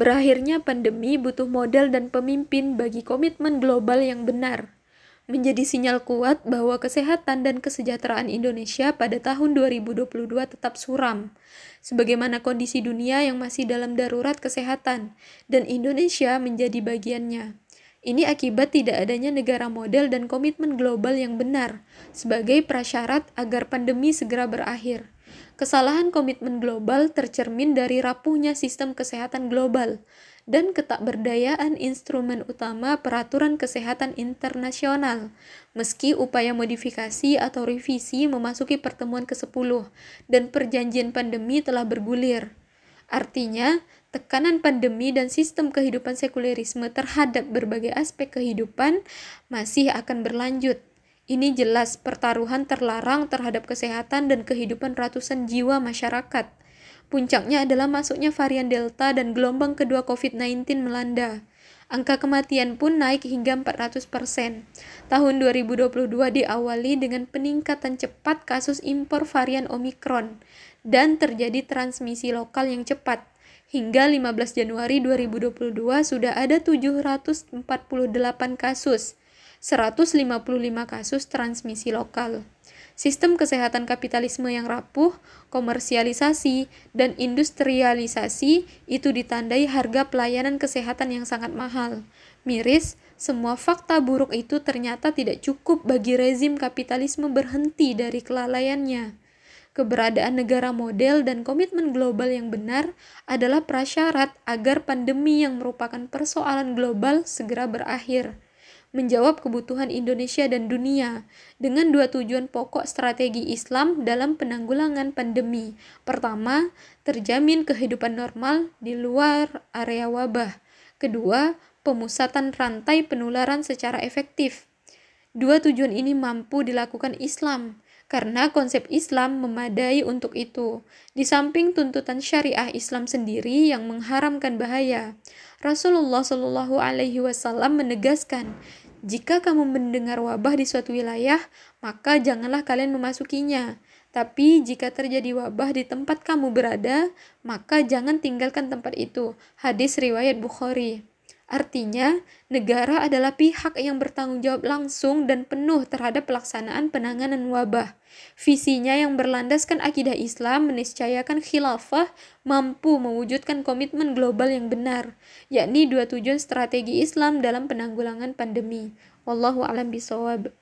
Berakhirnya pandemi butuh modal dan pemimpin bagi komitmen global yang benar. Menjadi sinyal kuat bahwa kesehatan dan kesejahteraan Indonesia pada tahun 2022 tetap suram, sebagaimana kondisi dunia yang masih dalam darurat kesehatan, dan Indonesia menjadi bagiannya. Ini akibat tidak adanya negara model dan komitmen global yang benar sebagai prasyarat agar pandemi segera berakhir. Kesalahan komitmen global tercermin dari rapuhnya sistem kesehatan global dan ketakberdayaan instrumen utama peraturan kesehatan internasional, meski upaya modifikasi atau revisi memasuki pertemuan ke-10 dan perjanjian pandemi telah bergulir. Artinya, tekanan pandemi dan sistem kehidupan sekulerisme terhadap berbagai aspek kehidupan masih akan berlanjut. Ini jelas pertaruhan terlarang terhadap kesehatan dan kehidupan ratusan jiwa masyarakat. Puncaknya adalah masuknya varian Delta dan gelombang kedua COVID-19 melanda. Angka kematian pun naik hingga 400%. Tahun 2022 diawali dengan peningkatan cepat kasus impor varian Omikron dan terjadi transmisi lokal yang cepat. Hingga 15 Januari 2022 sudah ada 748 kasus, 155 kasus transmisi lokal. Sistem kesehatan kapitalisme yang rapuh, komersialisasi, dan industrialisasi itu ditandai harga pelayanan kesehatan yang sangat mahal. Miris, semua fakta buruk itu ternyata tidak cukup bagi rezim kapitalisme berhenti dari kelalaiannya keberadaan negara model dan komitmen global yang benar adalah prasyarat agar pandemi yang merupakan persoalan global segera berakhir. Menjawab kebutuhan Indonesia dan dunia dengan dua tujuan pokok strategi Islam dalam penanggulangan pandemi. Pertama, terjamin kehidupan normal di luar area wabah. Kedua, pemusatan rantai penularan secara efektif. Dua tujuan ini mampu dilakukan Islam karena konsep Islam memadai untuk itu. Di samping tuntutan syariah Islam sendiri yang mengharamkan bahaya, Rasulullah Shallallahu Alaihi Wasallam menegaskan, jika kamu mendengar wabah di suatu wilayah, maka janganlah kalian memasukinya. Tapi jika terjadi wabah di tempat kamu berada, maka jangan tinggalkan tempat itu. Hadis riwayat Bukhari. Artinya, negara adalah pihak yang bertanggung jawab langsung dan penuh terhadap pelaksanaan penanganan wabah. Visinya yang berlandaskan akidah Islam meniscayakan khilafah mampu mewujudkan komitmen global yang benar, yakni dua tujuan strategi Islam dalam penanggulangan pandemi. Wallahu a'lam bishawab.